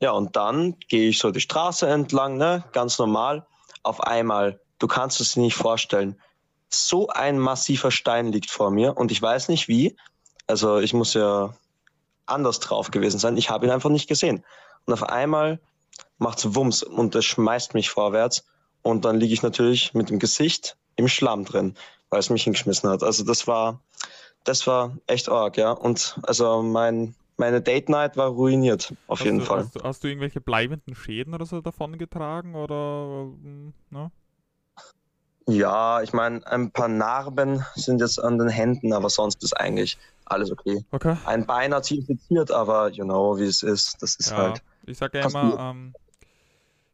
Ja, und dann gehe ich so die Straße entlang, ne, ganz normal. Auf einmal, du kannst es dir nicht vorstellen, so ein massiver Stein liegt vor mir und ich weiß nicht wie. Also ich muss ja anders drauf gewesen sein. Ich habe ihn einfach nicht gesehen. Und auf einmal macht's Wumms und es schmeißt mich vorwärts und dann liege ich natürlich mit dem Gesicht im Schlamm drin, weil es mich hingeschmissen hat. Also das war, das war echt arg, ja. Und also mein, meine Date Night war ruiniert, auf hast jeden du, Fall. Hast du, hast du irgendwelche bleibenden Schäden oder so davon getragen oder mm, ne? Ja, ich meine, ein paar Narben sind jetzt an den Händen, aber sonst ist eigentlich alles okay. Okay. Ein Bein hat sich infiziert, aber you know, wie es ist. Das ist Ja, halt. ich sage ja immer, ähm,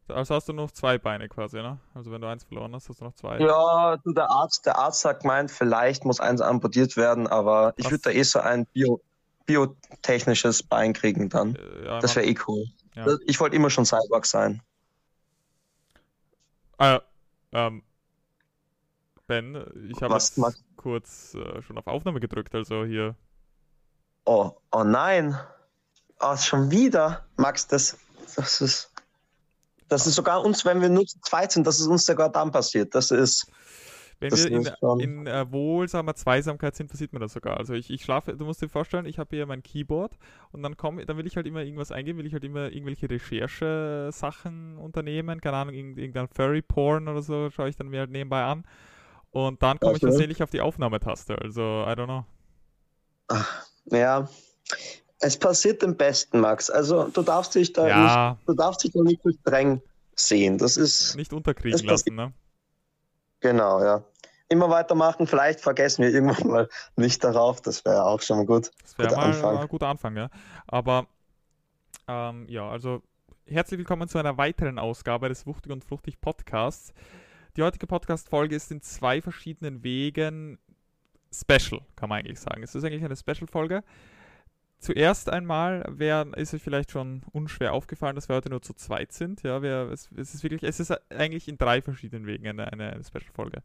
also hast du noch zwei Beine quasi, ne? Also wenn du eins verloren hast, hast du noch zwei. Ja, du, der Arzt, der Arzt hat gemeint, vielleicht muss eins amputiert werden, aber ich würde da eh so ein Bio, biotechnisches Bein kriegen dann. Äh, ja, Das wäre eh cool. Ja. Ich wollte immer schon Cyborg sein. Äh, ähm, Ben, ich habe kurz äh, schon auf Aufnahme gedrückt, also hier. Oh, oh nein. Oh, schon wieder. Max, das, das ist. Das ist sogar uns, wenn wir nur zu zweit sind, das ist uns sogar dann passiert. Das ist. Wenn Das wir in, schon- in äh, wohlsamer Zweisamkeit sind, passiert mir das sogar. Also ich, ich schlafe, du musst dir vorstellen, ich habe hier mein Keyboard und dann komm, dann will ich halt immer irgendwas eingeben, will ich halt immer irgendwelche Recherche-Sachen unternehmen, keine Ahnung, irgend- irgendein Furry-Porn oder so, schaue ich dann mir halt nebenbei an. Und dann komme ich tatsächlich auf die Aufnahmetaste. Also, I don't know. Ja. Es passiert dem Besten, Max. Also du darfst dich da nicht, Ja, du darfst dich da nicht so streng sehen. Das ist nicht unterkriegen lassen, ne? Genau, ja. Immer weitermachen, vielleicht vergessen wir irgendwann mal nicht darauf. Das wäre auch schon mal gut. Das wäre mal Anfang. ein guter Anfang, ja. Aber ähm, ja, also herzlich willkommen zu einer weiteren Ausgabe des Wuchtig und Fruchtig Podcasts. Die heutige Podcast-Folge ist in zwei verschiedenen Wegen special, kann man eigentlich sagen. Es ist eigentlich eine Special-Folge. Zuerst einmal wär, ist euch vielleicht schon unschwer aufgefallen, dass wir heute nur zu zweit sind. Ja, wir, es, es ist wirklich, es ist eigentlich in drei verschiedenen Wegen eine, eine, eine Special-Folge.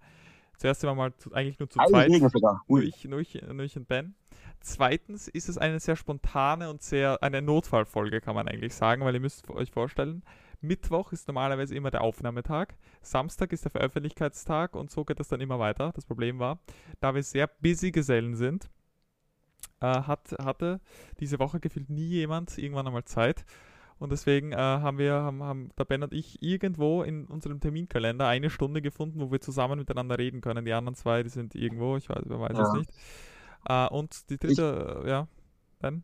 Zuerst sind wir mal zu, eigentlich nur zu zweit. Regen sogar. Nur ich, nur, ich, nur ich und Ben. Zweitens ist es eine sehr spontane und sehr eine Notfallfolge, kann man eigentlich sagen, weil ihr müsst euch vorstellen, Mittwoch ist normalerweise immer der Aufnahmetag, Samstag ist der Veröffentlichkeitstag und so geht das dann immer weiter. Das Problem war, da wir sehr busy Gesellen sind, äh, hat, hatte diese Woche gefühlt nie jemand irgendwann einmal Zeit. Und deswegen äh, haben wir, haben, haben der Ben und ich irgendwo in unserem Terminkalender eine Stunde gefunden, wo wir zusammen miteinander reden können. Die anderen zwei, die sind irgendwo, ich weiß, wer weiß es Ja. nicht. Äh, und die dritte, äh, ja, Ben?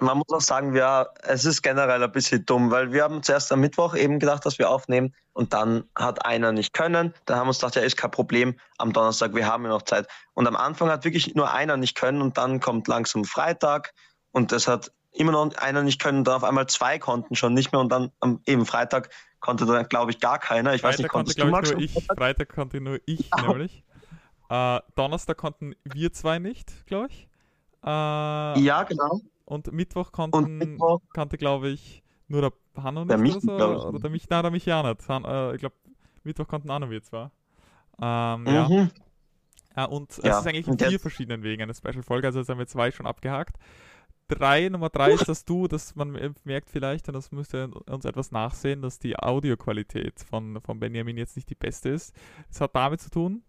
Man muss auch sagen, wir, es ist generell ein bisschen dumm, weil wir haben zuerst am Mittwoch eben gedacht, dass wir aufnehmen und dann hat einer nicht können. Dann haben wir uns gedacht, ja, ist kein Problem. Am Donnerstag, wir haben ja noch Zeit. Und am Anfang hat wirklich nur einer nicht können und dann kommt langsam Freitag und es hat immer noch einer nicht können und dann auf einmal zwei konnten schon nicht mehr und dann am eben Freitag konnte dann, glaube ich, gar keiner. Ich weiß nicht, Freitag konnte, konntest du, Max? ich, nur ich. Freitag konnte nur ich, Ah. nämlich. Äh, Donnerstag konnten wir zwei nicht, glaube ich. Äh, Ja, genau. Und Mittwoch konnten, Und Mittwoch, glaube ich, nur der Hanno Der nicht Michi, oder so. Oder der Mich, nein, der Michi auch nicht. Han, äh, ich glaube, Mittwoch konnten nur wir zwar. Ähm, ja. mhm. Äh, und es Ja, ist eigentlich in und jetzt- vier verschiedenen Wegen eine Special-Folge, also jetzt haben wir zwei schon abgehakt. Drei, Nummer drei ist, dass du, das man merkt vielleicht, und das müsst ihr uns etwas nachsehen, dass die Audioqualität von, von Benjamin jetzt nicht die beste ist. Das hat damit zu tun,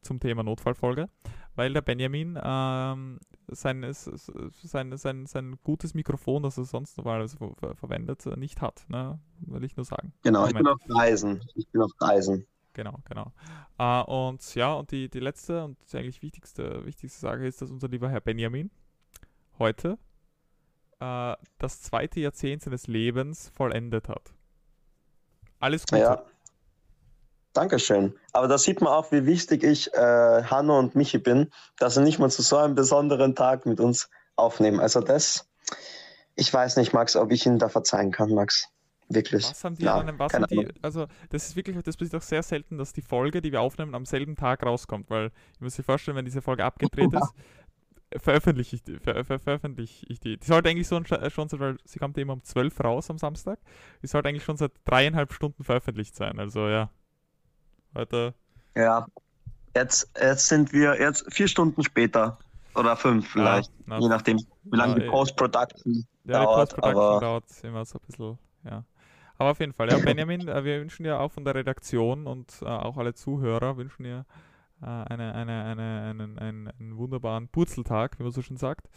zum Thema Notfallfolge, weil der Benjamin ähm, sein, sein, sein, sein gutes Mikrofon, das er sonst normalerweise ver ver verwendet, äh, nicht hat. Ne? Will ich nur sagen. Genau, ich bin auf Reisen. Ich bin auf Reisen. Genau, genau. Äh, und ja, und die, die letzte und eigentlich wichtigste, wichtigste Sache ist, dass unser lieber Herr Benjamin heute äh, das zweite Jahrzehnt seines Lebens vollendet hat. Alles Gute. Ja. Dankeschön. Aber da sieht man auch, wie wichtig ich äh, Hanno und Michi bin, dass sie nicht mal zu so einem besonderen Tag mit uns aufnehmen. Also das, ich weiß nicht, Max, ob ich Ihnen da verzeihen kann, Max. Wirklich. Was haben die Ja, an einem, was haben die, also das ist wirklich, das passiert auch sehr selten, dass die Folge, die wir aufnehmen, am selben Tag rauskommt, weil ihr müsst euch vorstellen, wenn diese Folge abgedreht ist, veröffentliche ich die, ver, ver, veröffentliche ich die. Die sollte eigentlich so, ein- schon, so- weil sie kommt immer um 12 raus am Samstag, die sollte eigentlich schon seit dreieinhalb Stunden veröffentlicht sein, also ja. Heute, Ja. Jetzt, jetzt sind wir jetzt vier Stunden später. oder fünf vielleicht. na, je nachdem, wie lange ja, die eh. Post-Production Ja, die dauert. Post-Production Aber dauert immer so ein bisschen, ja. Aber auf jeden Fall, ja, Benjamin, äh, wir wünschen dir auch von der Redaktion und äh, auch alle Zuhörer wünschen dir äh, eine, eine, eine, einen, einen, einen wunderbaren Purzeltag, wie man so schön sagt.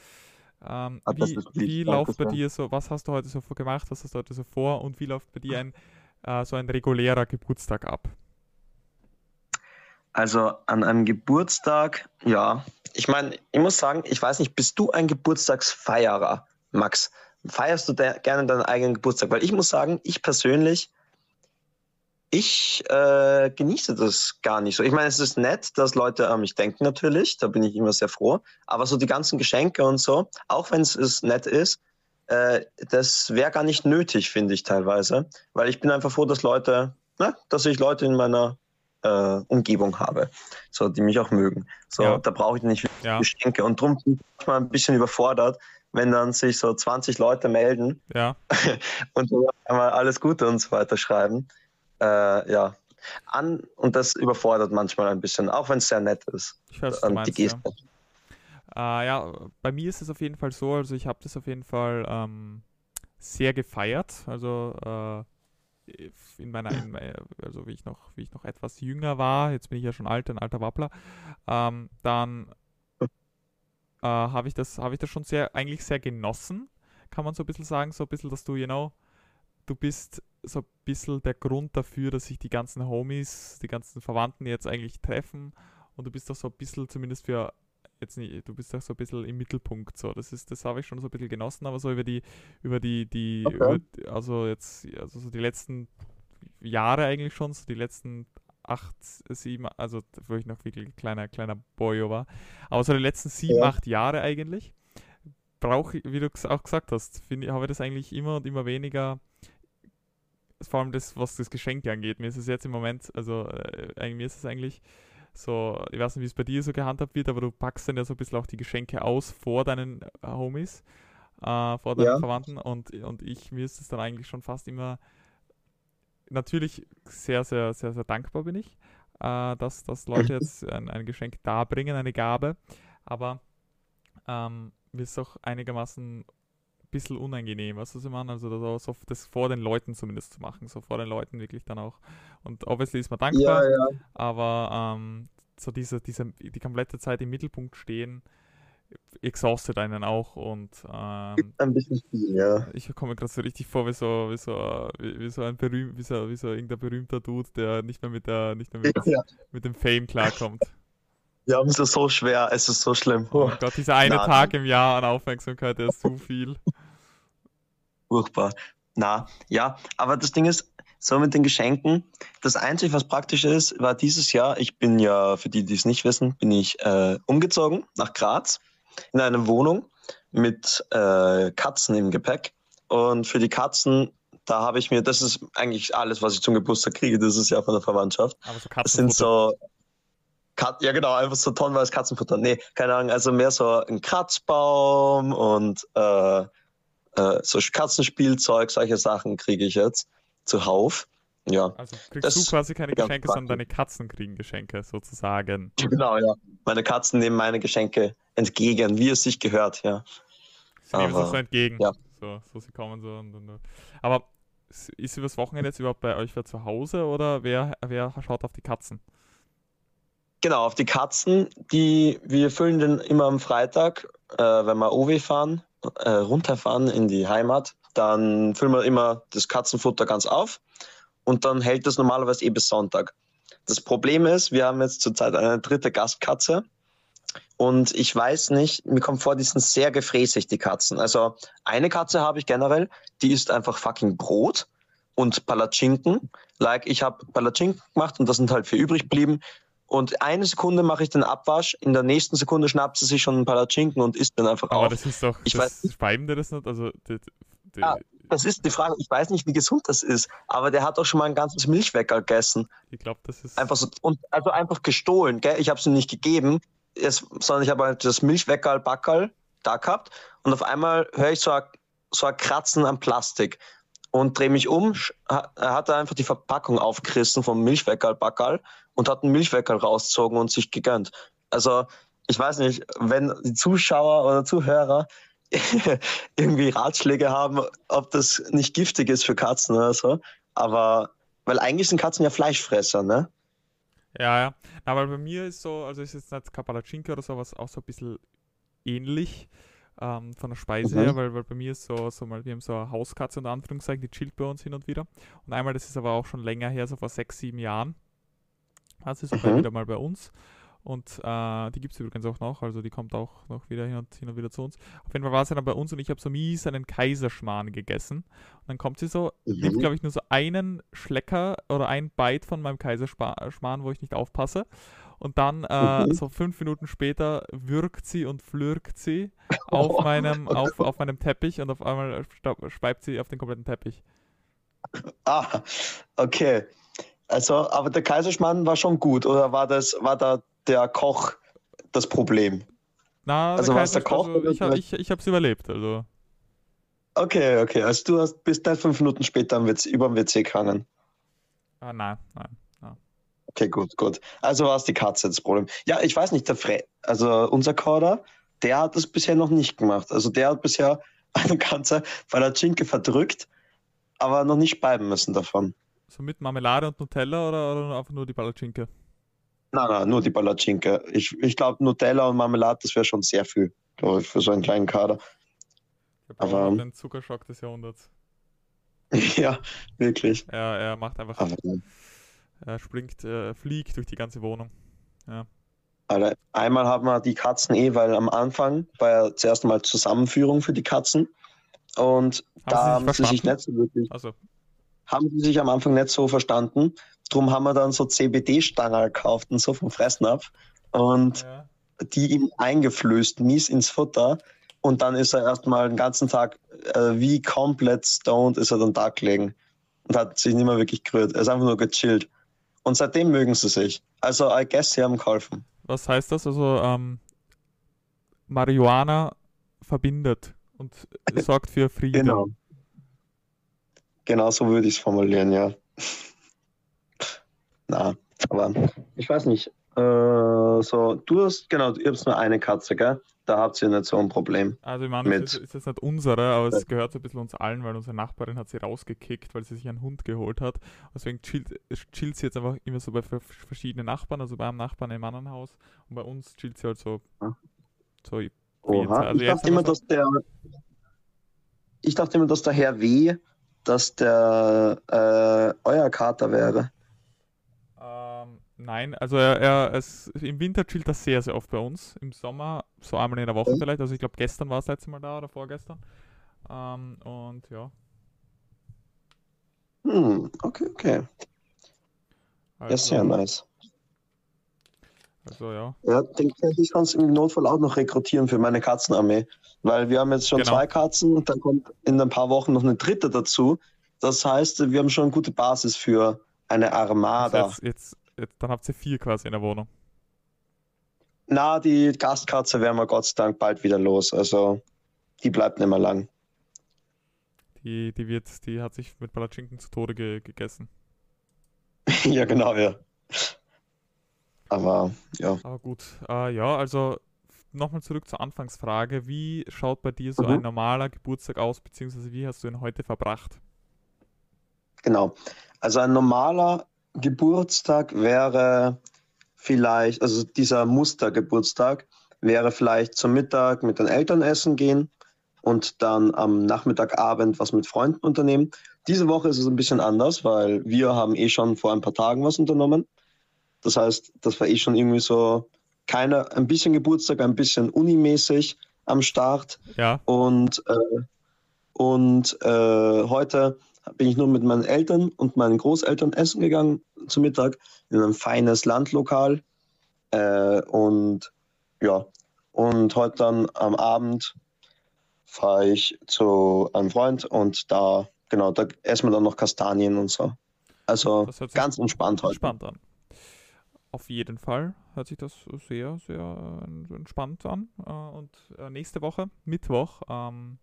Ähm, das wie wie läuft bei dir so, was hast du heute so gemacht, was hast du heute so vor und wie läuft bei dir ein, äh, so ein regulärer Geburtstag ab? Also an einem Geburtstag, ja. Ich meine, ich muss sagen, ich weiß nicht, bist du ein Geburtstagsfeierer, Max? Feierst du de gerne deinen eigenen Geburtstag? Weil ich muss sagen, ich persönlich, ich äh, genieße das gar nicht so. Ich meine, es ist nett, dass Leute an mich denken natürlich, da bin ich immer sehr froh. Aber so die ganzen Geschenke und so, auch wenn es nett ist, äh, das wäre gar nicht nötig, finde ich teilweise. Weil ich bin einfach froh, dass Leute, ne, dass ich Leute in meiner äh, Umgebung habe, so die mich auch mögen. So, Ja. da brauche ich nicht Ja, Geschenke. Und drum bin ich manchmal ein bisschen überfordert, wenn dann sich so 20 Leute melden ja, und so einmal alles Gute und so weiter schreiben. Äh, ja. An, und das überfordert manchmal ein bisschen, auch wenn es sehr nett ist. ich weiß, ähm, meinst, die ja. Geste. Äh, ja, bei mir ist es auf jeden Fall so, also ich habe das auf jeden Fall ähm, sehr gefeiert. Also äh, in meiner, in, also wie ich noch, wie ich noch etwas jünger war, jetzt bin ich ja schon alt, ein alter Wappler, ähm, dann äh, habe ich das, habe ich das schon sehr, eigentlich sehr genossen, kann man so ein bisschen sagen, so ein bisschen, dass du, you know, du bist so ein bisschen der Grund dafür, dass sich die ganzen Homies, die ganzen Verwandten jetzt eigentlich treffen und du bist doch so ein bisschen zumindest für jetzt nicht, du bist doch so ein bisschen im Mittelpunkt so. Das ist, das habe ich schon so ein bisschen genossen, aber so über die, über die, die, Okay. über, also jetzt, also so die letzten Jahre eigentlich schon, so die letzten acht, sieben, also wo ich noch wirklich ein kleiner, kleiner Boyo war. Aber so die letzten sieben, Ja. acht Jahre eigentlich, brauche ich, wie du auch gesagt hast, finde ich, habe ich das eigentlich immer und immer weniger, vor allem das, was das Geschenk angeht. Mir ist es jetzt im Moment, also äh, mir ist es eigentlich so, ich weiß nicht, wie es bei dir so gehandhabt wird, aber du packst dann ja so ein bisschen auch die Geschenke aus vor deinen äh, Homies, äh, vor deinen Ja. Verwandten und, und ich, mir ist es dann eigentlich schon fast immer natürlich sehr, sehr, sehr, sehr dankbar bin ich, äh, dass, dass Leute jetzt ein, ein Geschenk darbringen, eine Gabe, aber ähm, mir ist auch einigermaßen ein bisschen unangenehm, weißt du, was ich meine? Also das, auch so, das vor den Leuten zumindest zu machen, so vor den Leuten wirklich dann auch. Und obviously ist man dankbar, ja. aber ähm, so diese, diese, die komplette Zeit im Mittelpunkt stehen, exhaustet einen auch und ähm, Ein bisschen viel, ja. ich komme gerade so richtig vor wie so, wie so, wie, wie so ein berühmt, wie so, wie so irgendein berühmter Dude, der nicht mehr mit der, nicht mehr mit, Ja, mit dem Fame klarkommt. wir haben es ist so schwer, es ist so schlimm. Oh Oh, Gott, dieser eine Na, Tag im Jahr an Aufmerksamkeit, der ist zu viel. Furchtbar. Na, ja, aber das Ding ist, so mit den Geschenken, das Einzige, was praktisch ist, war dieses Jahr, ich bin ja, für die, die es nicht wissen, bin ich äh, umgezogen nach Graz in eine Wohnung mit äh, Katzen im Gepäck. Und für die Katzen, da habe ich mir, das ist eigentlich alles, was ich zum Geburtstag kriege, dieses Jahr von der Verwandtschaft. Aber so Das sind so. Kat ja, genau, einfach so tonnenweise Katzenfutter. Nee, keine Ahnung, also mehr so ein Kratzbaum und äh, äh, so Katzenspielzeug, solche Sachen kriege ich jetzt zuhauf. Ja, Also kriegst das du quasi keine Geschenke, sondern deine Katzen kriegen Geschenke, sozusagen. genau, ja. Meine Katzen nehmen meine Geschenke entgegen, wie es sich gehört, ja. Sie nehmen es so entgegen. ja. So, so sie kommen so und, und, und. Aber ist übers Wochenende jetzt überhaupt bei euch wer zu Hause oder wer, wer schaut auf die Katzen? Genau, auf die Katzen, die wir füllen den immer am Freitag, äh, wenn wir OW fahren, äh, runterfahren in die Heimat, dann füllen wir immer das Katzenfutter ganz auf und dann hält das normalerweise eh bis Sonntag. Das Problem ist, wir haben jetzt zurzeit eine dritte Gastkatze und ich weiß nicht, mir kommt vor, die sind sehr gefräßig, die Katzen. Also eine Katze habe ich generell, die isst einfach fucking Brot und Palatschinken. Like, ich habe Palatschinken gemacht und da sind halt vier übrig geblieben. Und eine Sekunde mache ich den Abwasch, in der nächsten Sekunde schnappt sie sich schon einen Palatschinken und isst den einfach Aber auf. das ist doch, Ich das weiß speiben dir das nicht? Also, die, die, Ah. Das ist die Frage, ich weiß nicht, wie gesund das ist, aber der hat doch schon mal ein ganzes Milchweckerl gegessen. ich glaube, das ist. Einfach so, und also einfach gestohlen, gell? Ich habe es ihm nicht gegeben, es, sondern ich habe halt das Milchweckerl, Backerl da gehabt und auf einmal höre ich so ein, so ein Kratzen am Plastik und drehe mich um. Er hat einfach die Verpackung aufgerissen vom Milchweckerl, Backerl und hat einen Milchweckerl rausgezogen und sich gegönnt. Also ich weiß nicht, wenn die Zuschauer oder Zuhörer irgendwie Ratschläge haben, ob das nicht giftig ist für Katzen oder so. Aber, weil eigentlich sind Katzen ja Fleischfresser, ne? Ja, ja. Aber bei mir ist so, also ist jetzt nicht Kapalacinka oder sowas auch so ein bisschen ähnlich ähm, von der Speise mhm. her, weil, weil bei mir ist so, so mal, wir haben so eine Hauskatze unter Anführungszeichen, die chillt bei uns hin und wieder. Und einmal, das ist aber auch schon länger her, so vor sechs, sieben Jahren, war sie sogar mhm. wieder mal bei uns. Und äh, die gibt es übrigens auch noch, also die kommt auch noch wieder hin und, hin und wieder zu uns. Auf jeden Fall war sie dann bei uns und ich habe so mies einen Kaiserschmarrn gegessen. Und dann kommt sie so, mhm. nimmt glaube ich nur so einen Schlecker oder ein Bite von meinem Kaiserschmarrn, wo ich nicht aufpasse. Und dann, äh, mhm. so fünf Minuten später, würgt sie und flirgt sie auf, oh, meinem, auf, auf meinem Teppich und auf einmal speibt sie auf den kompletten Teppich. Ah, okay. Also, aber der Kaiserschmarrn war schon gut, oder war das, war da der Koch das Problem? Na, also war der Koch? Also, ich, ich, ich habe es überlebt, also. Okay, okay. Also du hast, bist dann fünf Minuten später am WC, über dem WC gegangen. Ah, nein, nein. Okay, gut, gut. Also war es die Katze das Problem. Ja, ich weiß nicht, der Fre also unser Korder, der hat das bisher noch nicht gemacht. Also der hat bisher eine ganze Palatschinke verdrückt, aber noch nicht bleiben müssen davon. So mit Marmelade und Nutella oder, oder einfach nur die Palatschinke? Nein, nein, nur die Palatschinke. Ich, ich glaube, Nutella und Marmelade, das wäre schon sehr viel, glaube ich, für so einen kleinen Kader. Ich aber den Zuckerschock des Jahrhunderts. ja, wirklich. Er, er macht einfach. Aber, er springt, äh, fliegt durch die ganze Wohnung. Ja. Alter, einmal haben wir die Katzen eh, weil am Anfang war ja zuerst mal Zusammenführung für die Katzen. Und haben da haben sie sich nicht so wirklich. Also. Haben sie sich am Anfang nicht so verstanden. Drum haben wir dann so CBD-Stangen gekauft und so vom Fressen ab. Und ja. die ihm eingeflößt, mies ins Futter. Und dann ist er erstmal den ganzen Tag äh, wie komplett stoned ist er dann da gelegen. Und hat sich nicht mehr wirklich gerührt. Er ist einfach nur gechillt. Und seitdem mögen sie sich. Also, I guess, sie haben geholfen. Was heißt das? Also, ähm, Marihuana verbindet und sorgt für Frieden. Genau. Genau so würde ich es formulieren, ja. Na, aber ich weiß nicht. Äh, so, du hast, genau, du hast nur eine Katze, gell? Da habt ihr nicht so ein Problem. Also ich meine, mit. Ist, ist jetzt nicht unsere, aber es gehört so ein bisschen uns allen, weil unsere Nachbarin hat sie rausgekickt, weil sie sich einen Hund geholt hat. Deswegen chillt, chillt sie jetzt einfach immer so bei verschiedenen Nachbarn, also bei einem Nachbarn im anderen Haus und bei uns chillt sie halt so. so Oha. Also ich, dachte immer, so dass der, ich dachte immer, dass der Herr W., dass der äh, euer Kater wäre. Nein, also er, er es, im Winter chillt er sehr, sehr oft bei uns. Im Sommer so einmal in der Woche vielleicht. Also ich glaube gestern war es letzte Mal da oder vorgestern. Ähm, und ja. Hm, okay, okay. Also, das ist sehr nice. Also ja. Ja, den könnte ich sonst im Notfall auch noch rekrutieren für meine Katzenarmee. Weil wir haben jetzt schon genau. zwei Katzen und dann kommt in ein paar Wochen noch eine dritte dazu. Das heißt, wir haben schon eine gute Basis für eine Armada. Jetzt, jetzt, jetzt, dann habt ihr vier quasi in der Wohnung. Na, die Gastkatze werden wir Gott sei Dank bald wieder los. Also die bleibt nicht mehr lang. Die, die wird, die hat sich mit Palatschinken zu Tode ge gegessen. ja, genau, ja. Aber ja. Aber gut. Äh, ja, also nochmal zurück zur Anfangsfrage. Wie schaut bei dir so mhm. ein normaler Geburtstag aus, beziehungsweise wie hast du ihn heute verbracht? Genau. Also ein normaler Geburtstag wäre vielleicht, also dieser Mustergeburtstag wäre vielleicht zum Mittag mit den Eltern essen gehen und dann am Nachmittagabend was mit Freunden unternehmen. Diese Woche ist es ein bisschen anders, weil wir haben eh schon vor ein paar Tagen was unternommen. Das heißt, das war eh schon irgendwie so keine, ein bisschen Geburtstag, ein bisschen unimäßig am Start. Ja. Und, äh, und äh, heute bin ich nur mit meinen Eltern und meinen Großeltern essen gegangen zum Mittag in ein feines Landlokal. Äh, und ja, und heute dann am Abend fahre ich zu einem Freund und da, genau, da essen wir dann noch Kastanien und so. Also ganz entspannt heute. Entspannt an. Auf jeden Fall hört sich das sehr, sehr entspannt an. Äh, und äh, nächste Woche, Mittwoch, ähm,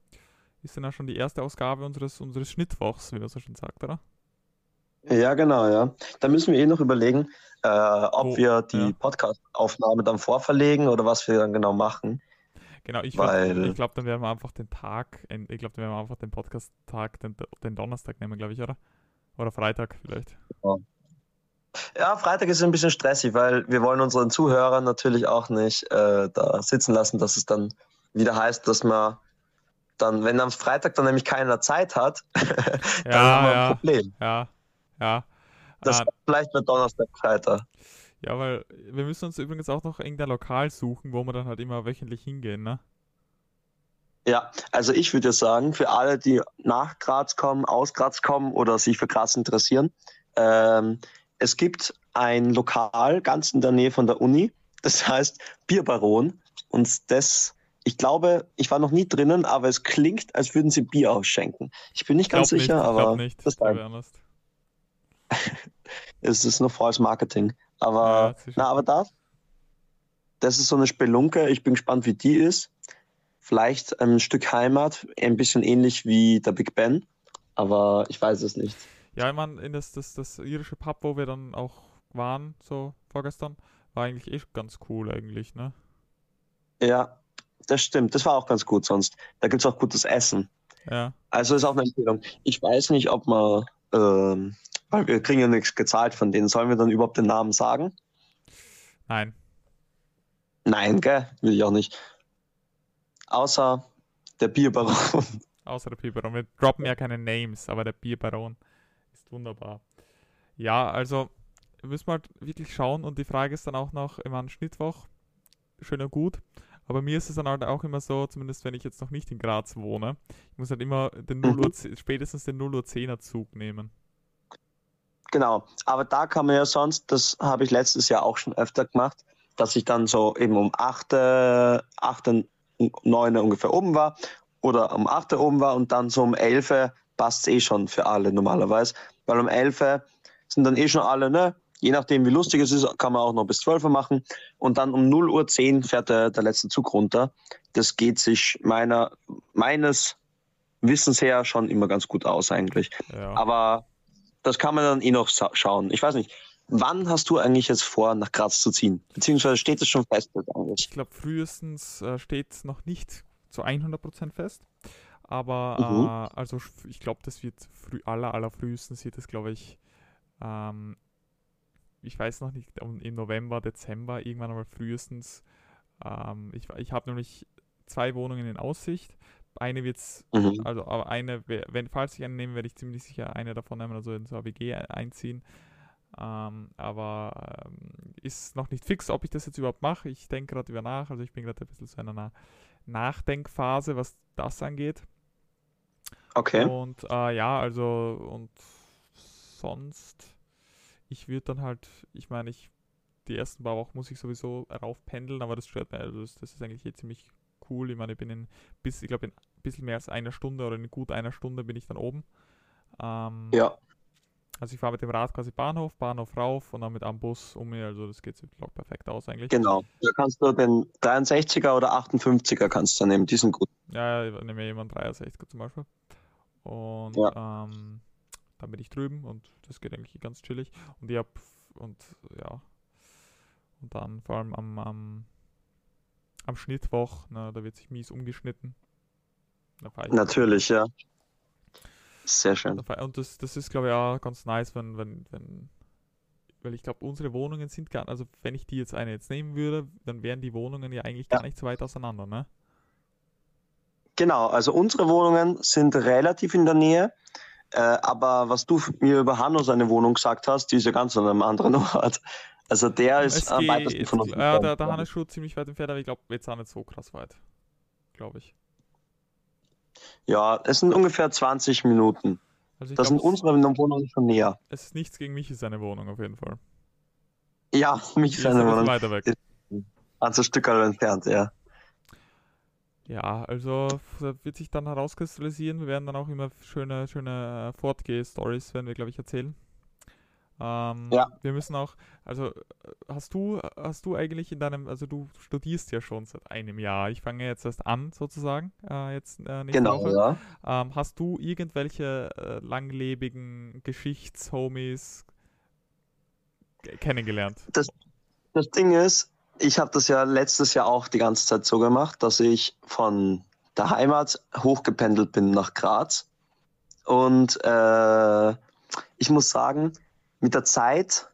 ist dann ja schon die erste Ausgabe unseres, unseres Schnittwochs, wie man so schön sagt, oder? Ja, genau, ja. Da müssen wir eh noch überlegen, äh, ob Oh, wir die ja. Podcast-Aufnahme dann vorverlegen oder was wir dann genau machen. Genau, ich, Weil- ich glaube, dann werden wir einfach den Tag, ich glaube, dann werden wir einfach den Podcast-Tag, den, den Donnerstag nehmen, glaube ich, oder? Oder Freitag vielleicht. Ja, Freitag ist ein bisschen stressig, weil wir wollen unseren Zuhörern natürlich auch nicht äh, da sitzen lassen, dass es dann wieder heißt, dass man dann, wenn am Freitag dann nämlich keiner Zeit hat, dann haben wir ein Ja, ja, Problem. ja, ja. Das Ah, vielleicht wird Donnerstag Freitag. ja, weil wir müssen uns übrigens auch noch irgendein Lokal suchen, wo wir dann halt immer wöchentlich hingehen, ne? Ja, also ich würde sagen, für alle, die nach Graz kommen, aus Graz kommen oder sich für Graz interessieren, ähm, es gibt ein Lokal ganz in der Nähe von der Uni, das heißt Bierbaron. Und das, ich glaube, ich war noch nie drinnen, aber es klingt, als würden sie Bier ausschenken. Ich bin nicht ganz Glaub sicher, ich aber nicht. das honest. es ist nur falls Marketing. Ja, Aber, ist na, aber das, das ist so eine Spelunke. Ich bin gespannt, wie die ist. Vielleicht ein Stück Heimat, ein bisschen ähnlich wie der Big Ben, aber ich weiß es nicht. Ja, ich meine, in das, das, das irische Pub, wo wir dann auch waren, so vorgestern, war eigentlich echt ganz cool eigentlich, ne? Ja, das stimmt. Das war auch ganz gut sonst. Da gibt es auch gutes Essen. Ja. Also ist auch eine Empfehlung. Ich weiß nicht, ob man, ähm, weil wir kriegen ja nichts gezahlt von denen, sollen wir dann überhaupt den Namen sagen? Nein. Nein, gell? Will ich auch nicht. Außer der Bierbaron. Außer der Bierbaron. Wir droppen ja keine Names, aber der Bierbaron wunderbar. Ja, also müssen wir halt wirklich schauen und die Frage ist dann auch noch, ich meine, Schnittwoch, schön und gut, aber mir ist es dann halt auch immer so, zumindest wenn ich jetzt noch nicht in Graz wohne, ich muss halt immer den 0 Uhr, Mhm. spätestens den 0 Uhr 10er Zug nehmen. Genau. Aber da kann man ja sonst, das habe ich letztes Jahr auch schon öfter gemacht, dass ich dann so eben um 8, 8 9 ungefähr oben war oder um 8 oben war und dann so um 11 passt es eh schon für alle normalerweise. Weil um 11 sind dann eh schon alle, ne? Je nachdem, wie lustig es ist, kann man auch noch bis 12 Uhr machen. Und dann um 0 Uhr 10 fährt der, der letzte Zug runter. Das geht sich meiner, meines Wissens her schon immer ganz gut aus eigentlich. Ja. Aber das kann man dann eh noch schauen. Ich weiß nicht, wann hast du eigentlich jetzt vor, nach Graz zu ziehen? Beziehungsweise steht es schon fest eigentlich? Ich glaube, frühestens äh, steht es noch nicht zu 100% fest. Aber Mhm. äh, also ich glaube, das wird früh, aller, aller frühestens wird es, glaube ich, ähm, ich weiß noch nicht, im November, Dezember, irgendwann einmal frühestens. Ähm, ich ich habe nämlich zwei Wohnungen in Aussicht. Eine wird's, Mhm. also aber eine, wenn, falls ich eine nehme, werde ich ziemlich sicher eine davon nehmen, also ins AWG ein- einziehen. Ähm, aber ähm, ist noch nicht fix, ob ich das jetzt überhaupt mache. Ich denke gerade über nach. Also ich bin gerade ein bisschen so in einer Nachdenkphase, was das angeht. Okay. Und äh, ja, also und sonst, ich würde dann halt, ich meine, ich die ersten paar Wochen muss ich sowieso raufpendeln, aber das stört mir. Also das, das ist eigentlich eh ziemlich cool. Ich meine, ich bin in bis, ich glaube, in ein bisschen mehr als einer Stunde oder in gut einer Stunde bin ich dann oben. Ähm, Ja. also ich fahre mit dem Rad quasi Bahnhof, Bahnhof rauf und dann mit am Bus um mir. Also das geht sich perfekt aus eigentlich. Genau. Da kannst du den 63er oder 58er kannst du nehmen. Die sind gut. Ja, ich nehme jemand 63 zum Beispiel. Und Ja. ähm, dann bin ich drüben und das geht eigentlich ganz chillig. Und ich hab und ja. Und dann vor allem am, am, am Schnittwoch, ne, da wird sich mies umgeschnitten. Natürlich, ja. Sehr schön. und das, das ist glaube ich auch ganz nice, wenn, wenn, wenn weil ich glaube, unsere Wohnungen sind gar also wenn ich die jetzt eine jetzt nehmen würde, dann wären die Wohnungen ja eigentlich Ja. gar nicht so weit auseinander, ne? Genau, also unsere Wohnungen sind relativ in der Nähe. Äh, aber was du mir über Hanno seine Wohnung gesagt hast, die ist ja ganz an einem anderen Ort. Also der ist am weitesten von uns Ja, der, entfernt, der glaub Hannes schon ziemlich weit entfernt, aber ich glaube, jetzt auch nicht so krass weit. Glaube ich. Ja, es sind ungefähr 20 Minuten. Also Das sind glaube, unsere Wohnungen schon näher. es ist nichts gegen mich, ist seine Wohnung auf jeden Fall. Ja, mich ist seine Wohnung. weiter weg. Ganz ein Stück entfernt, ja. Ja, also das wird sich dann herauskristallisieren. Wir werden dann auch immer schöne, schöne äh, Fortgeh-Stories, werden wir, glaube ich, erzählen. Ähm, Ja. Wir müssen auch, also äh, hast du, hast du eigentlich in deinem, also du studierst ja schon seit einem Jahr. Ich fange jetzt erst an, sozusagen, äh, jetzt äh, nächste Genau, Woche. ja. Ähm, hast du irgendwelche äh, langlebigen Geschichtshomies k- kennengelernt? Das Ding ist, ich habe das ja letztes Jahr auch die ganze Zeit so gemacht, dass ich von der Heimat hochgependelt bin nach Graz. Und äh, ich muss sagen, mit der Zeit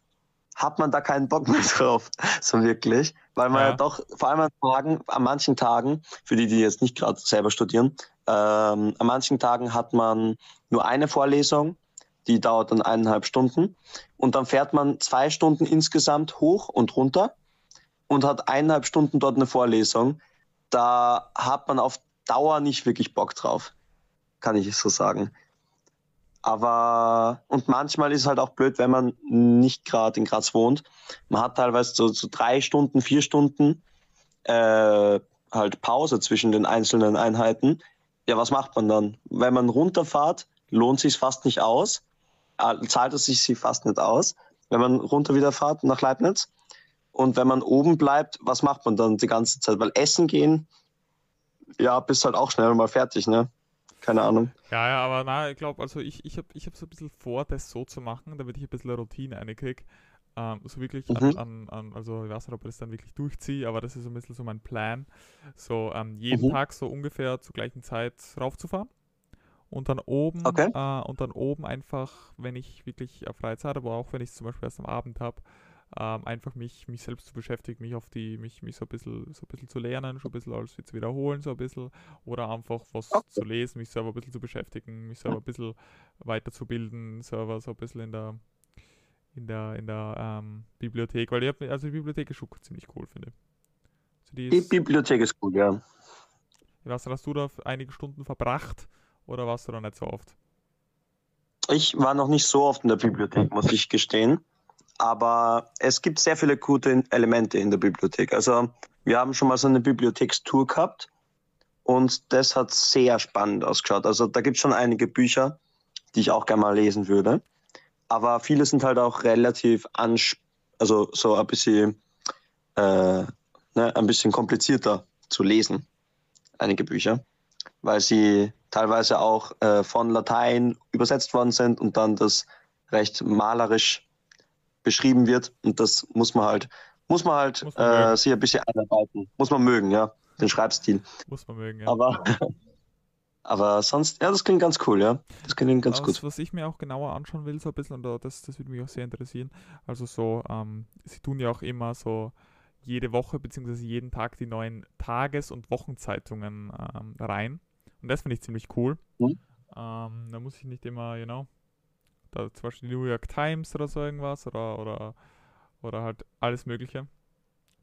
hat man da keinen Bock mehr drauf, so wirklich. Weil man ja, Ja. doch, vor allem an Tagen, an manchen Tagen, für die, die jetzt nicht gerade selber studieren, ähm, an manchen Tagen hat man nur eine Vorlesung, die dauert dann eineinhalb Stunden. Und dann fährt man zwei Stunden insgesamt hoch und runter und hat eineinhalb Stunden dort eine Vorlesung. Da hat man auf Dauer nicht wirklich Bock drauf, kann ich so sagen. Aber, und manchmal ist es halt auch blöd, wenn man nicht gerade in Graz wohnt. Man hat teilweise so, so drei Stunden, vier Stunden äh, halt Pause zwischen den einzelnen Einheiten. Ja, was macht man dann? Wenn man runterfahrt, lohnt sich fast nicht aus. Äh, zahlt es sich fast nicht aus. Wenn man runter wieder fährt nach Leibniz. Und wenn man oben bleibt, was macht man dann die ganze Zeit? Weil essen gehen, ja, bist halt auch schnell mal fertig, ne? Keine Ahnung. Ja, ja, aber na, ich glaube, also ich, ich habe ich hab so ein bisschen vor, das so zu machen, damit ich ein bisschen Routine reinkriege. Ähm, so wirklich an, Mhm. an, an, also ich weiß nicht, ob ich das dann wirklich durchziehe, aber das ist so ein bisschen so mein Plan. So ähm, jeden Mhm. Tag so ungefähr zur gleichen Zeit raufzufahren. Und dann oben, Okay. äh, und dann oben einfach, wenn ich wirklich äh, freie Zeit habe, aber auch wenn ich es zum Beispiel erst am Abend habe, ähm, einfach mich, mich selbst zu beschäftigen, mich auf die, mich, mich so ein bisschen, so ein bisschen zu lernen, schon ein bisschen alles zu wiederholen, so ein bisschen, oder einfach was Okay. zu lesen, mich selber ein bisschen zu beschäftigen, mich selber ein bisschen weiterzubilden, selber so ein bisschen in der in der in der ähm, Bibliothek, weil ich hab, also die Bibliothek ist schon ziemlich cool, finde ich. Also die Die ist, Bibliothek ist gut, ja. ich weiß nicht, hast du da einige Stunden verbracht oder warst du da nicht so oft? Ich war noch nicht so oft in der Bibliothek, muss ich gestehen. Aber es gibt sehr viele gute Elemente in der Bibliothek. Also wir haben schon mal so eine Bibliothekstour gehabt und das hat sehr spannend ausgeschaut. Also da gibt es schon einige Bücher, die ich auch gerne mal lesen würde. Aber viele sind halt auch relativ ans also so ein bisschen, äh, ne, ein bisschen komplizierter zu lesen, einige Bücher, weil sie teilweise auch äh, von Latein übersetzt worden sind und dann das recht malerisch beschrieben wird. Und das muss man halt, muss man halt Muss man äh, sich ein bisschen einarbeiten. Muss man mögen, ja, den Schreibstil. Muss man mögen, ja. Aber, aber sonst, ja, das klingt ganz cool, ja. Das klingt ganz was, gut. was ich mir auch genauer anschauen will, so ein bisschen, und da- das, das würde mich auch sehr interessieren. Also so, ähm, sie tun ja auch immer so jede Woche bzw. jeden Tag die neuen Tages- und Wochenzeitungen ähm, rein. Und das finde ich ziemlich cool. Mhm. Ähm, da muss ich nicht immer, you know, da zum Beispiel die New York Times oder so irgendwas oder, oder, oder halt alles Mögliche.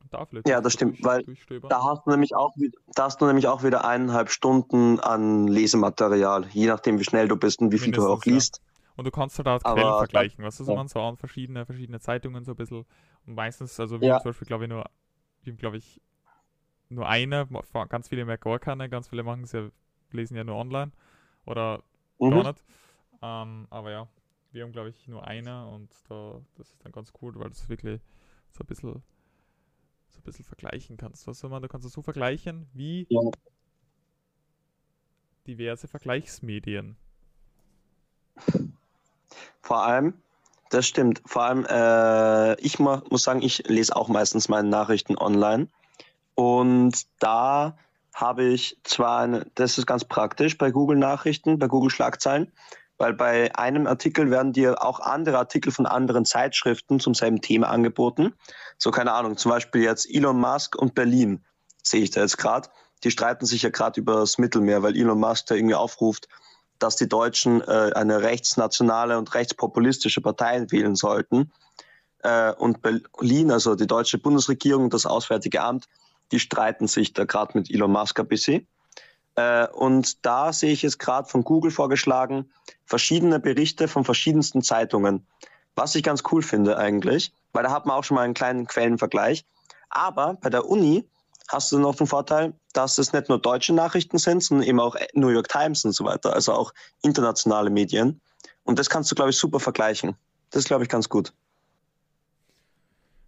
Und da vielleicht Ja, das stimmt, weil. Da hast du nämlich auch wieder, da hast du nämlich auch wieder eineinhalb Stunden an Lesematerial, je nachdem, wie schnell du bist und wie viel du auch Mindestens, ja. liest. Und du kannst halt auch Quellen vergleichen, so ja. man so an verschiedene, verschiedene Zeitungen so ein bisschen. Und meistens, also wir Ja. haben zum Beispiel, glaube ich, nur, wir glaube ich, nur eine, ganz viele mehr gar keine, ganz viele machen es ja, lesen ja nur online oder gar Mhm. nicht. Ähm, aber ja, wir haben, glaube ich, nur eine und da, das ist dann ganz cool, weil du es wirklich so ein bisschen so ein bisschen vergleichen kannst. Weißt du, man, du kannst es so vergleichen wie Ja. diverse Vergleichsmedien. Vor allem, das stimmt, vor allem, äh, ich ma- muss sagen, ich lese auch meistens meine Nachrichten online. Und da habe ich zwar eine, das ist ganz praktisch bei Google Nachrichten, bei Google Schlagzeilen, weil bei einem Artikel werden dir auch andere Artikel von anderen Zeitschriften zum selben Thema angeboten. So, keine Ahnung, zum Beispiel jetzt Elon Musk und Berlin, sehe ich da jetzt gerade. Die streiten sich ja gerade über das Mittelmeer, weil Elon Musk da irgendwie aufruft, dass die Deutschen äh, eine rechtsnationale und rechtspopulistische Partei wählen sollten. Äh, und Berlin, also die deutsche Bundesregierung, das Auswärtige Amt, die streiten sich da gerade mit Elon Musk ein bisschen. Äh, und da sehe ich jetzt gerade von Google vorgeschlagen, verschiedene Berichte von verschiedensten Zeitungen. Was ich ganz cool finde eigentlich, weil da hat man auch schon mal einen kleinen Quellenvergleich. Aber bei der Uni hast du noch den Vorteil, dass es nicht nur deutsche Nachrichten sind, sondern eben auch New York Times und so weiter, also auch internationale Medien. Und das kannst du, glaube ich, super vergleichen. Das ist, glaube ich, ganz gut.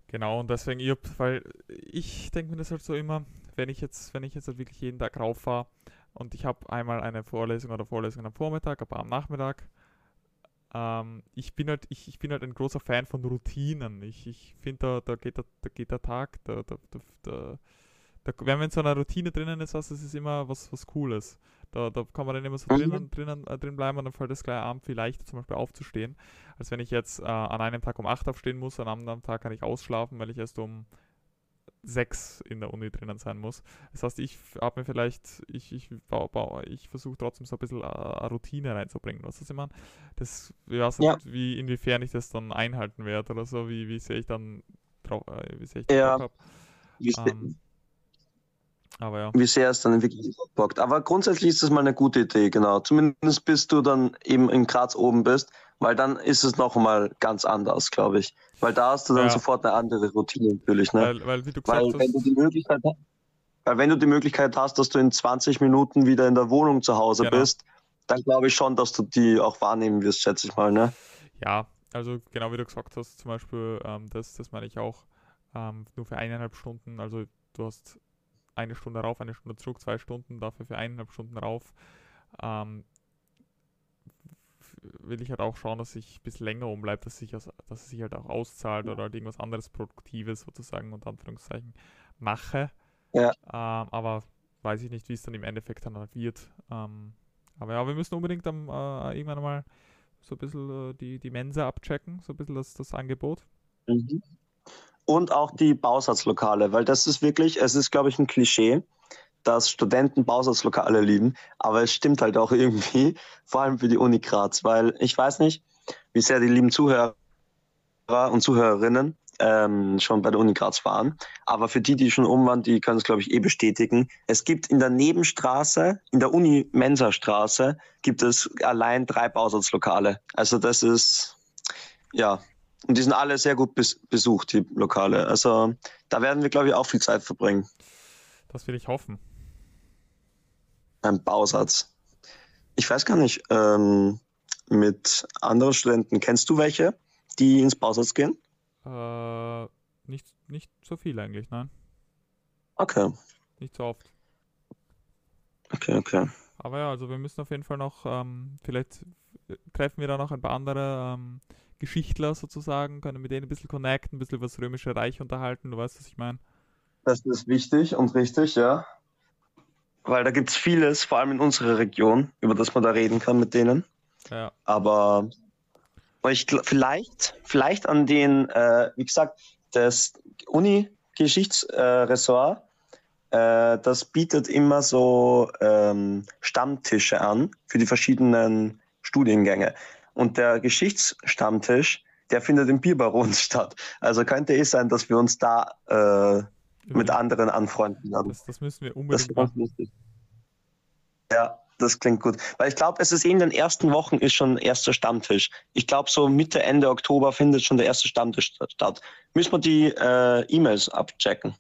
Genau, und deswegen, ich weil ich denke mir das halt so immer, wenn ich jetzt, wenn ich jetzt halt wirklich jeden Tag rauffahre und ich habe einmal eine Vorlesung oder Vorlesung am Vormittag, paar am Nachmittag, ähm, ich bin halt, ich, ich bin halt ein großer Fan von Routinen. Ich, ich finde, da, da, geht der, da geht der Tag, da, da, da, da, wenn man in so einer Routine drinnen ist, das ist immer was, was Cooles. Da, da kann man dann immer so mhm. drinnen, drinnen, äh, drin bleiben und dann fällt es gleich Abend viel leichter zum Beispiel aufzustehen, als wenn ich jetzt äh, an einem Tag um 8 aufstehen muss, an einem anderen Tag kann ich ausschlafen, weil ich erst um 6 in der Uni drinnen sein muss. Das heißt, ich habe mir vielleicht, ich, ich, ich versuche trotzdem so ein bisschen eine äh, Routine reinzubringen. Was ist immer? Das, ich weiß nicht, ja. wie, inwiefern ich das dann einhalten werde oder so, wie, wie sehr ich dann drauf, äh, wie sehr ich ja. habe. Ähm, aber ja. Wie sehr es dann wirklich bockt. Aber grundsätzlich ist das mal eine gute Idee, genau. Zumindest bis du dann eben in Graz oben bist, weil dann ist es noch mal ganz anders, glaube ich. Weil da hast du dann ja. sofort eine andere Routine natürlich, ne? Weil, weil wie du gesagt weil, hast, wenn du die Möglichkeit weil wenn du die Möglichkeit hast, dass du in 20 Minuten wieder in der Wohnung zu Hause genau. bist, dann glaube ich schon, dass du die auch wahrnehmen wirst, schätze ich mal, ne? Ja, also genau wie du gesagt hast, zum Beispiel, ähm, das, das meine ich auch, ähm, nur für eineinhalb Stunden, also du hast eine Stunde rauf, eine Stunde zurück, zwei Stunden, dafür für eineinhalb Stunden rauf. Ähm, will ich halt auch schauen, dass ich ein bisschen länger umbleibe, dass, ich dass es sich halt auch auszahlt oder halt irgendwas anderes Produktives sozusagen unter Anführungszeichen mache. Ja. Ähm, aber weiß ich nicht, wie es dann im Endeffekt dann halt wird. Ähm, aber ja, wir müssen unbedingt dann äh, irgendwann mal so ein bisschen äh, die, die Mensa abchecken, so ein bisschen das, das Angebot. Mhm und auch die Bausatzlokale, weil das ist wirklich, es ist, glaube ich, ein Klischee, dass Studenten Bausatzlokale lieben, aber es stimmt halt auch irgendwie, vor allem für die Uni Graz, weil ich weiß nicht, wie sehr die lieben Zuhörer und Zuhörerinnen ähm, schon bei der Uni Graz waren, aber für die, die schon um waren, die können es, glaube ich, eh bestätigen. Es gibt in der Nebenstraße, in der Uni-Mensa-Straße, gibt es allein drei Bausatzlokale. Also das ist, ja, und die sind alle sehr gut bes besucht, die Lokale. Also da werden wir, glaube ich, auch viel Zeit verbringen. Das will ich hoffen. Ein Bausatz. Ich weiß gar nicht, ähm, mit anderen Studenten, kennst du welche, die ins Bausatz gehen? Äh, nicht, nicht so viel eigentlich, nein. Okay. Nicht so oft. Okay, okay. Aber ja, also wir müssen auf jeden Fall noch, ähm, vielleicht treffen wir da noch ein paar andere ähm, Geschichtler sozusagen, können mit denen ein bisschen connecten, ein bisschen über das Römische Reich unterhalten, du weißt, was ich meine. Das ist wichtig und richtig, ja. Weil da gibt es vieles, vor allem in unserer Region, über das man da reden kann mit denen. Ja. Aber ich vielleicht, vielleicht an den, äh, wie gesagt, das Uni-Geschichtsressort, äh, äh, das bietet immer so ähm, Stammtische an für die verschiedenen Studiengänge. Und der Geschichtsstammtisch, der findet im Bierbaron statt. Also könnte es sein, dass wir uns da äh, mit anderen anfreunden werden. Das, das müssen wir unbedingt machen. Ja, das klingt gut. Weil ich glaube, es ist in den ersten Wochen ist schon erster Stammtisch. Ich glaube, so Mitte, Ende Oktober findet schon der erste Stammtisch statt. Müssen wir die äh, E-Mails abchecken.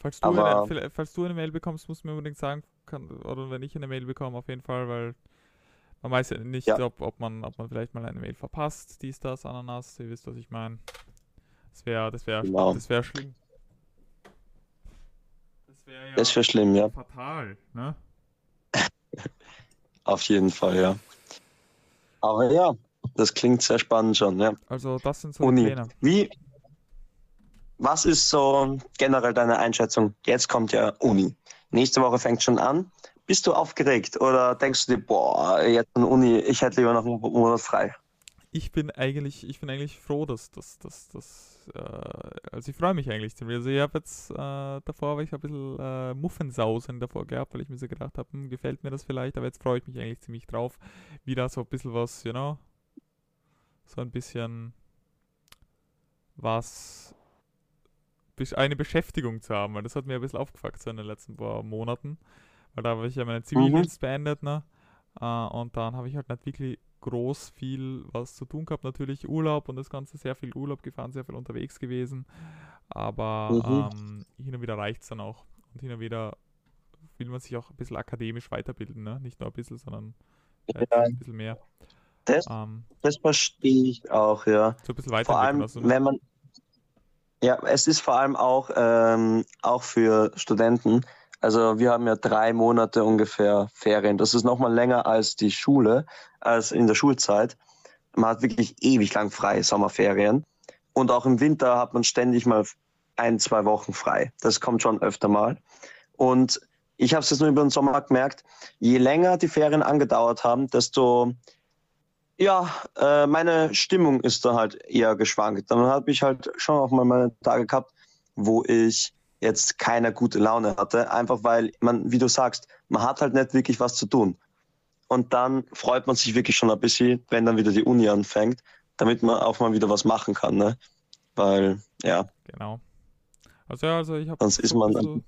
Falls du, Aber, eine, falls du eine Mail bekommst, musst du mir unbedingt sagen, kann, oder wenn ich eine Mail bekomme, auf jeden Fall, weil man weiß ja nicht, ja. Ob, ob, man, ob man vielleicht mal eine Mail verpasst, dies, das, Ananas, ihr wisst, was ich meine. Das wäre das wär, genau. das wär schlimm. Das wäre ja das wär schlimm, ja. fatal, ne? Auf jeden Fall, ja. Aber ja, das klingt sehr spannend schon, ja. Also das sind so Uni. Pläne. Wie, was ist so generell deine Einschätzung? Jetzt kommt ja Uni. Nächste Woche fängt schon an. Bist du aufgeregt oder denkst du dir, boah, jetzt in Uni, ich hätte lieber noch einen Monat frei? Ich bin eigentlich, ich bin eigentlich froh, dass das, dass, dass, äh, also ich freue mich eigentlich ziemlich. Also ich habe jetzt, äh, davor habe ich ein bisschen äh, Muffensausen davor gehabt, weil ich mir so gedacht habe, hm, gefällt mir das vielleicht, aber jetzt freue ich mich eigentlich ziemlich drauf, wieder so ein bisschen was, you know, so ein bisschen was, eine Beschäftigung zu haben, weil das hat mir ein bisschen aufgefuckt so in den letzten paar Monaten weil da habe ich ja meine Zivildienst mhm. beendet, ne? Uh, und dann habe ich halt nicht wirklich groß viel was zu tun gehabt. Natürlich Urlaub und das Ganze, sehr viel Urlaub gefahren, sehr viel unterwegs gewesen. Aber mhm. ähm, hin und wieder reicht es dann auch. Und hin und wieder will man sich auch ein bisschen akademisch weiterbilden, ne? Nicht nur ein bisschen, sondern ja. ein bisschen mehr. Das, Ähm, das verstehe ich auch, ja. so ein bisschen Vor allem. Also, wenn man. Ja, es ist vor allem auch, ähm, auch für Studenten. Also wir haben ja drei Monate ungefähr Ferien. Das ist nochmal länger als die Schule, als in der Schulzeit. Man hat wirklich ewig lang frei, Sommerferien. Und auch im Winter hat man ständig mal ein, zwei Wochen frei. Das kommt schon öfter mal. Und ich habe es jetzt nur über den Sommer gemerkt, je länger die Ferien angedauert haben, desto ja, äh, meine Stimmung ist da halt eher geschwankt. Dann habe ich halt schon auch mal meine Tage gehabt, wo ich jetzt keine gute Laune hatte, einfach weil man, wie du sagst, man hat halt nicht wirklich was zu tun. Und dann freut man sich wirklich schon ein bisschen, wenn dann wieder die Uni anfängt, damit man auch mal wieder was machen kann, ne? Weil, ja, genau. Also ja, also ich habe so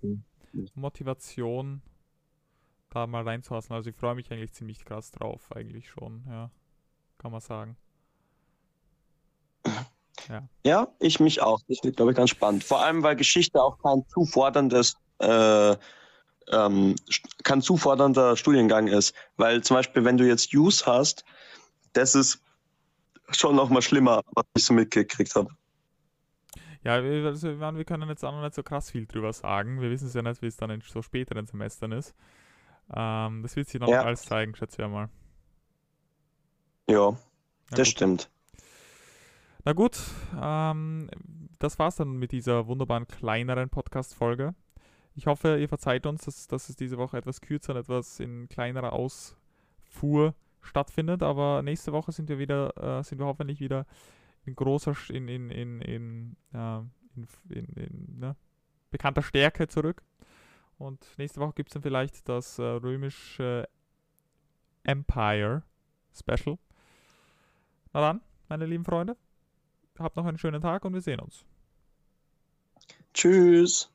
Motivation, da mal reinzuhassen. Also ich freue mich eigentlich ziemlich krass drauf, eigentlich schon, ja. Kann man sagen. Ja, ich mich auch. Das wird, glaube ich, ganz spannend. Vor allem, weil Geschichte auch kein zu forderndes, äh, ähm, kein zu fordernder Studiengang ist. Weil zum Beispiel, wenn du jetzt Use hast, das ist schon noch mal schlimmer, was ich so mitgekriegt habe. Ja, wir, also, ich meine, wir können jetzt auch noch nicht so krass viel drüber sagen. Wir wissen es ja nicht, wie es dann in so späteren Semestern ist. Ähm, das wird sich dann Ja. noch alles zeigen, schätze ich mal. Ja, Na das gut. stimmt. Na gut, ähm, das war's dann mit dieser wunderbaren kleineren Podcast-Folge. Ich hoffe, ihr verzeiht uns, dass, dass es diese Woche etwas kürzer und etwas in kleinerer Ausfuhr stattfindet, aber nächste Woche sind wir wieder, äh, sind wir hoffentlich wieder in großer, in, in, in, in, äh, in, in, in ne? bekannter Stärke zurück. Und nächste Woche gibt es dann vielleicht das äh, römische Empire Special. Na dann, meine lieben Freunde, habt noch einen schönen Tag und wir sehen uns. Tschüss.